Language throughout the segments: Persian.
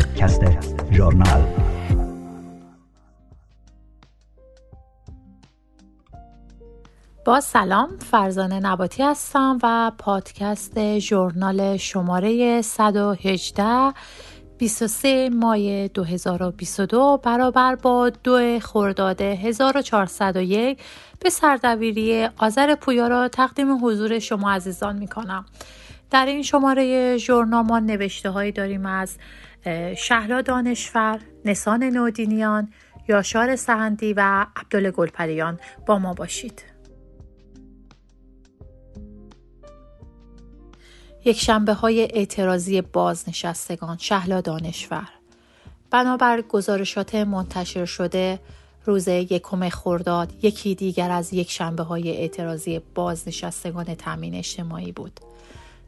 پادکست ژورنال با سلام فرزانه نباتی هستم و پادکست ژورنال شماره 118 23 مای 2022 برابر با دو خرداد 1401 به سردبیری آذر پویا را تقدیم حضور شما عزیزان می کنم. در این شماره ژورنال ما نوشته هایی داریم از شهلا دانشفر، نسان نودینیان، یاشار سهندی و عبدال گلپریان با ما باشید. یک شنبه های اعتراضی بازنشستگان شهلا دانشور بنابر گزارشات منتشر شده روز یکم خرداد یکی دیگر از یک شنبه های اعتراضی بازنشستگان تامین اجتماعی بود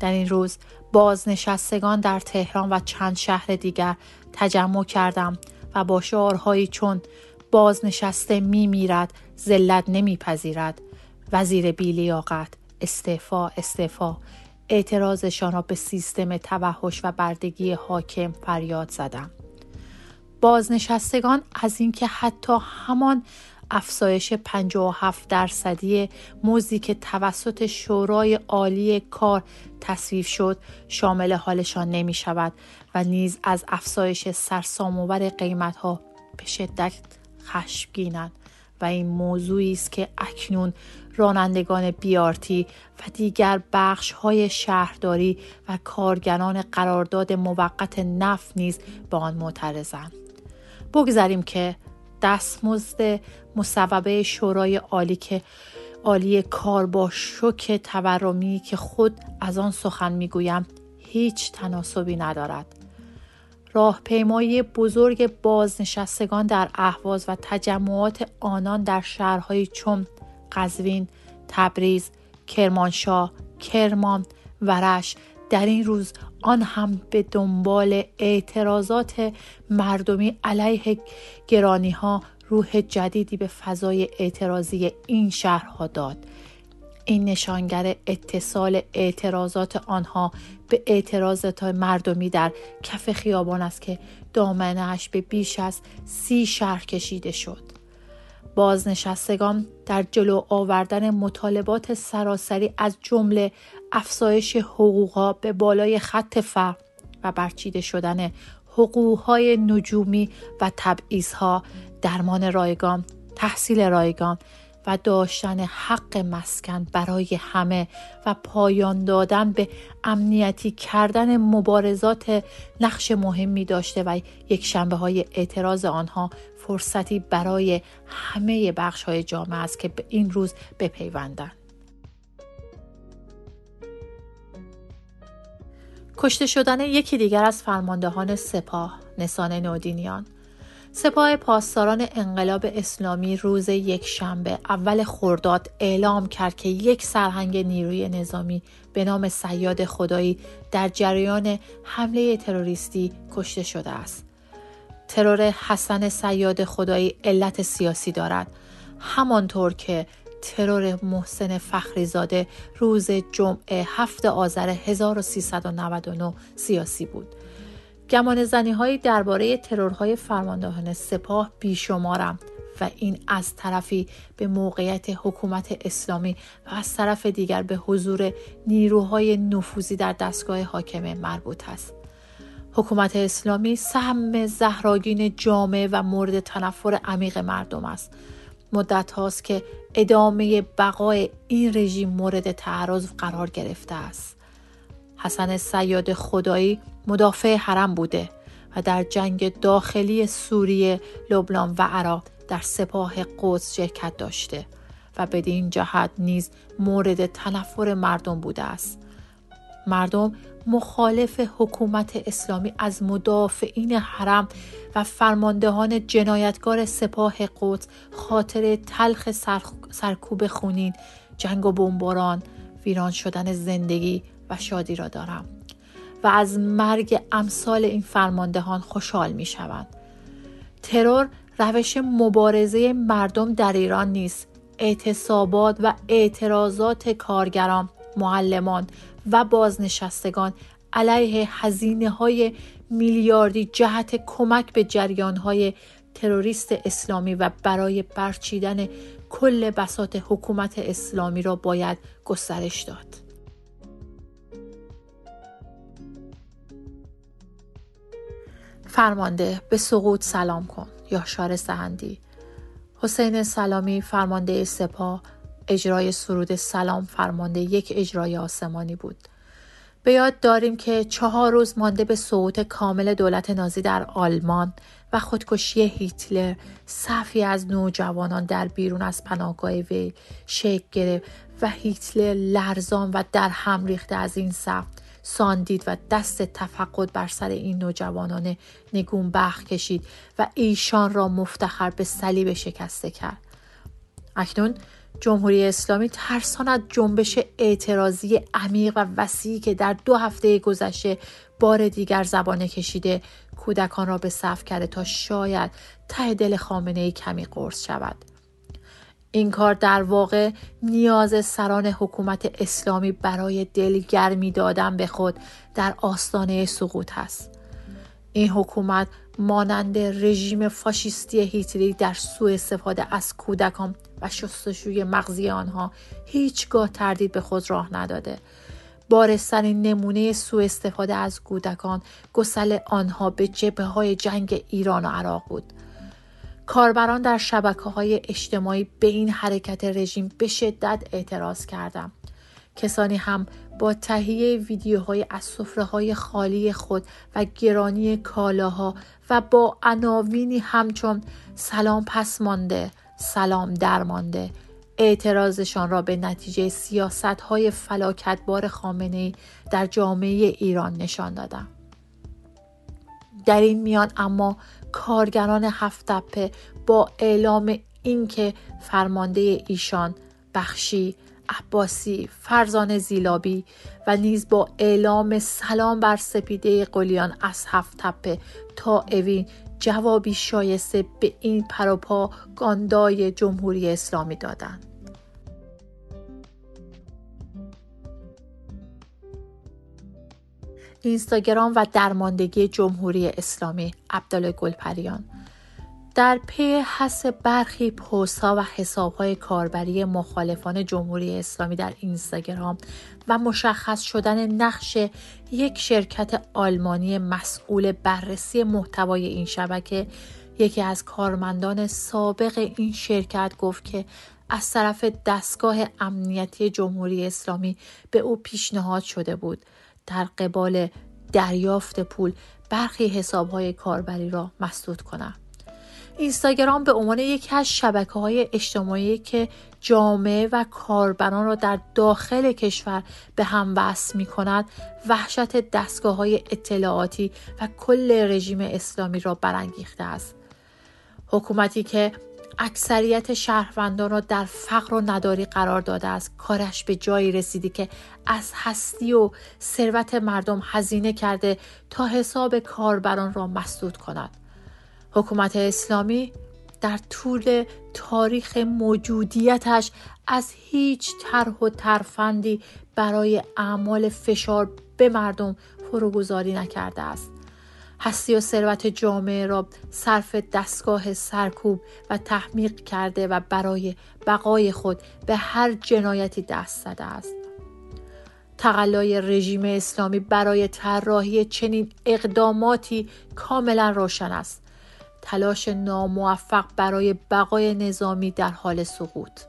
در این روز بازنشستگان در تهران و چند شهر دیگر تجمع کردم و با شعارهایی چون بازنشسته می میرد ذلت نمیپذیرد وزیر بیلیاقت استعفا استعفا. اعتراضشان را به سیستم توحش و بردگی حاکم فریاد زدم. بازنشستگان از اینکه حتی همان افزایش 57 درصدی موزی که توسط شورای عالی کار تصویب شد. شامل حالشان نمی شود و نیز از افزایش سرسام‌آور قیمتها به شدت خشمگینند و این موضوعی است که اکنون رانندگان بیارتی و دیگر بخش های شهرداری و کارگران قرارداد موقت نفت نیز به آن معترضند. بگذاریم که دستمزد مصوبه شورای عالی که عالی کار با شوک تورمی که خود از آن سخن می‌گویم هیچ تناسبی ندارد. راهپیمایی بزرگ بازنشستگان در اهواز و تجمعات آنان در شهرهایی چون قزوین، تبریز، کرمانشاه، کرمان، ورش در این روز آن هم به دنبال اعتراضات مردمی علیه گرانی ها روح جدیدی به فضای اعتراضی این شهرها داد. این نشانگر اتصال اعتراضات آنها به اعتراضات مردمی در کف خیابان است که دامنهش به بیش از سی شهر کشیده شد. بازنشستگان در جلو آوردن مطالبات سراسری از جمله افزایش حقوقها به بالای خط فقر و برچیده شدن حقوقهای نجومی و تبعیضها درمان رایگان تحصیل رایگان و داشتن حق مسکن برای همه و پایان دادن به امنیتی کردن مبارزات نقش مهمی داشته و یک شنبه های اعتراض آنها فرصتی برای همه بخش های جامعه است که به این روز بپیوندند. کشته شدن یکی دیگر از فرماندهان سپاه نسان نودینیان سپاه پاسداران انقلاب اسلامی روز یک شنبه اول خرداد اعلام کرد که یک سرهنگ نیروی نظامی به نام سیاد خدایی در جریان حمله تروریستی کشته شده است. ترور حسن سیاد خدایی علت سیاسی دارد همانطور که ترور محسن فخریزاده روز جمعه هفت آذر 1399 سیاسی بود. گمان زنی های درباره ترورهای فرماندهان سپاه بیشمارم و این از طرفی به موقعیت حکومت اسلامی و از طرف دیگر به حضور نیروهای نفوذی در دستگاه حاکمه مربوط است. حکومت اسلامی سهم زهراگین جامعه و مورد تنفر عمیق مردم است. مدت هاست که ادامه بقای این رژیم مورد تعرض قرار گرفته است. حسن سیاد خدایی مدافع حرم بوده و در جنگ داخلی سوریه، لبنان و عراق در سپاه قدس شرکت داشته و بدین جهت نیز مورد تنفر مردم بوده است. مردم مخالف حکومت اسلامی از مدافعین حرم و فرماندهان جنایتکار سپاه قدس خاطر تلخ سرکوب خونین جنگ و بمباران ویران شدن زندگی و شادی را دارم و از مرگ امثال این فرماندهان خوشحال می شوند. ترور روش مبارزه مردم در ایران نیست اعتصابات و اعتراضات کارگران معلمان و بازنشستگان علیه هزینه های میلیاردی جهت کمک به جریان های تروریست اسلامی و برای برچیدن کل بسات حکومت اسلامی را باید گسترش داد. فرمانده به سقوط سلام کن یا شار سهندی. حسین سلامی فرمانده سپاه اجرای سرود سلام فرمانده یک اجرای آسمانی بود. به یاد داریم که چهار روز مانده به سقوط کامل دولت نازی در آلمان و خودکشی هیتلر صفی از نوجوانان در بیرون از پناهگاه وی شکل گرفت و هیتلر لرزان و در هم ریخته از این صف ساندید و دست تفقد بر سر این نوجوانان نگون بخ کشید و ایشان را مفتخر به صلیب شکسته کرد. اکنون جمهوری اسلامی ترسان جنبش اعتراضی عمیق و وسیعی که در دو هفته گذشته بار دیگر زبانه کشیده کودکان را به صف کرده تا شاید ته دل خامنه ای کمی قرص شود. این کار در واقع نیاز سران حکومت اسلامی برای دلگرمی دادن به خود در آستانه سقوط است این حکومت مانند رژیم فاشیستی هیتلری در سوء استفاده از کودکان و شستشوی مغزی آنها هیچگاه تردید به خود راه نداده. بارسترین نمونه سوء استفاده از کودکان گسل آنها به جبه های جنگ ایران و عراق بود. کاربران در شبکه های اجتماعی به این حرکت رژیم به شدت اعتراض کردند کسانی هم با تهیه ویدیوهای از سفره های خالی خود و گرانی کالاها و با عناوینی همچون سلام پس مانده سلام درمانده اعتراضشان را به نتیجه سیاست های فلاکتبار خامنه در جامعه ایران نشان دادم. در این میان اما کارگران هفت با اعلام اینکه فرمانده ایشان بخشی عباسی فرزان زیلابی و نیز با اعلام سلام بر سپیده قلیان از هفت تپه تا اوین جوابی شایسته به این پروپا گاندای جمهوری اسلامی دادند. اینستاگرام و درماندگی جمهوری اسلامی عبدالله گلپریان. در پی حس برخی پست ها و حساب های کاربری مخالفان جمهوری اسلامی در اینستاگرام و مشخص شدن نقش یک شرکت آلمانی مسئول بررسی محتوای این شبکه یکی از کارمندان سابق این شرکت گفت که از طرف دستگاه امنیتی جمهوری اسلامی به او پیشنهاد شده بود. در قبال دریافت پول برخی حسابهای کاربری را مسدود کنم. اینستاگرام به عنوان یکی از شبکه های اجتماعی که جامعه و کاربران را در داخل کشور به هم وصل می کند وحشت دستگاه های اطلاعاتی و کل رژیم اسلامی را برانگیخته است حکومتی که اکثریت شهروندان را در فقر و نداری قرار داده است. کارش به جایی رسیدی که از هستی و ثروت مردم هزینه کرده تا حساب کاربران را مسدود کند. حکومت اسلامی در طول تاریخ موجودیتش از هیچ طرح و ترفندی برای اعمال فشار به مردم فروگذاری نکرده است. هستی و ثروت جامعه را صرف دستگاه سرکوب و تحمیق کرده و برای بقای خود به هر جنایتی دست زده است. تقلای رژیم اسلامی برای طراحی چنین اقداماتی کاملا روشن است. تلاش ناموفق برای بقای نظامی در حال سقوط.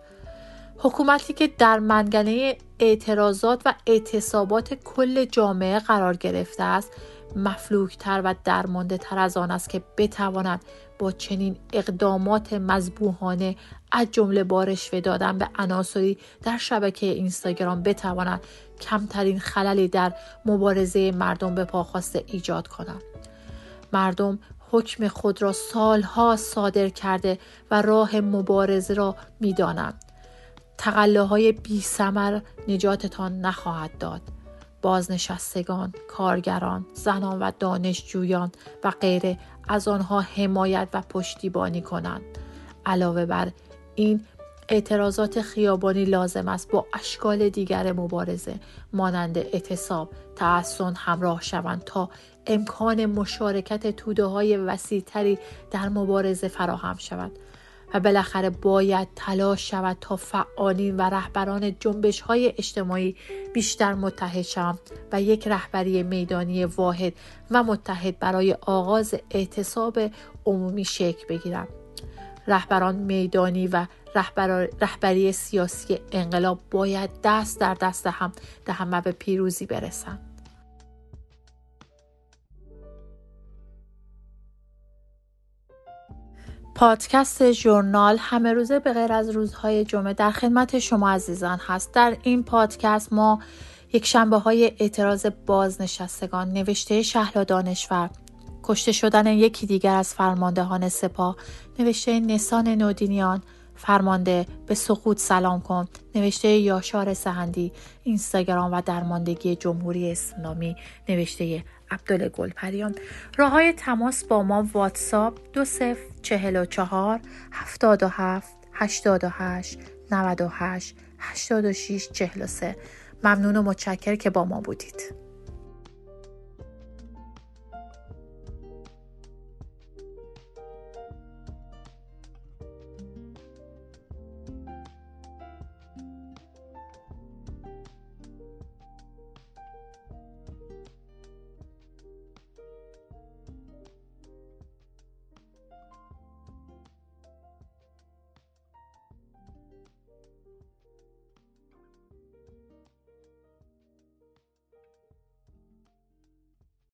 حکومتی که در منگنه اعتراضات و اعتصابات کل جامعه قرار گرفته است مفلوکتر و درمانده تر از آن است که بتواند با چنین اقدامات مذبوحانه از جمله بارش دادن به عناصری در شبکه اینستاگرام بتواند کمترین خللی در مبارزه مردم به پاخواسته ایجاد کنند مردم حکم خود را سالها صادر کرده و راه مبارزه را می‌دانند. تقلاهای بی سمر نجاتتان نخواهد داد. بازنشستگان، کارگران، زنان و دانشجویان و غیره از آنها حمایت و پشتیبانی کنند. علاوه بر این اعتراضات خیابانی لازم است با اشکال دیگر مبارزه مانند اعتصاب، تحسن همراه شوند تا امکان مشارکت توده های وسیعتری در مبارزه فراهم شود و بالاخره باید تلاش شود تا فعالین و رهبران جنبش های اجتماعی بیشتر متحد شوند و یک رهبری میدانی واحد و متحد برای آغاز اعتصاب عمومی شکل بگیرند رهبران میدانی و رهبری سیاسی انقلاب باید دست در دست هم در همه به پیروزی برسند. پادکست ژورنال همه روزه به غیر از روزهای جمعه در خدمت شما عزیزان هست. در این پادکست ما یک شنبه های اعتراض بازنشستگان نوشته شهلا دانشور کشته شدن یکی دیگر از فرماندهان سپاه نوشته نسان نودینیان فرمانده به سقوط سلام کن نوشته یاشار سهندی اینستاگرام و درماندگی جمهوری اسلامی نوشته عبدال گلپریان راه های تماس با ما واتساپ دو صف چهل و چهار هفتاد و هفت هشتاد و هشت نود و هشت هشتاد و شیش چهل و سه. ممنون و متشکر که با ما بودید.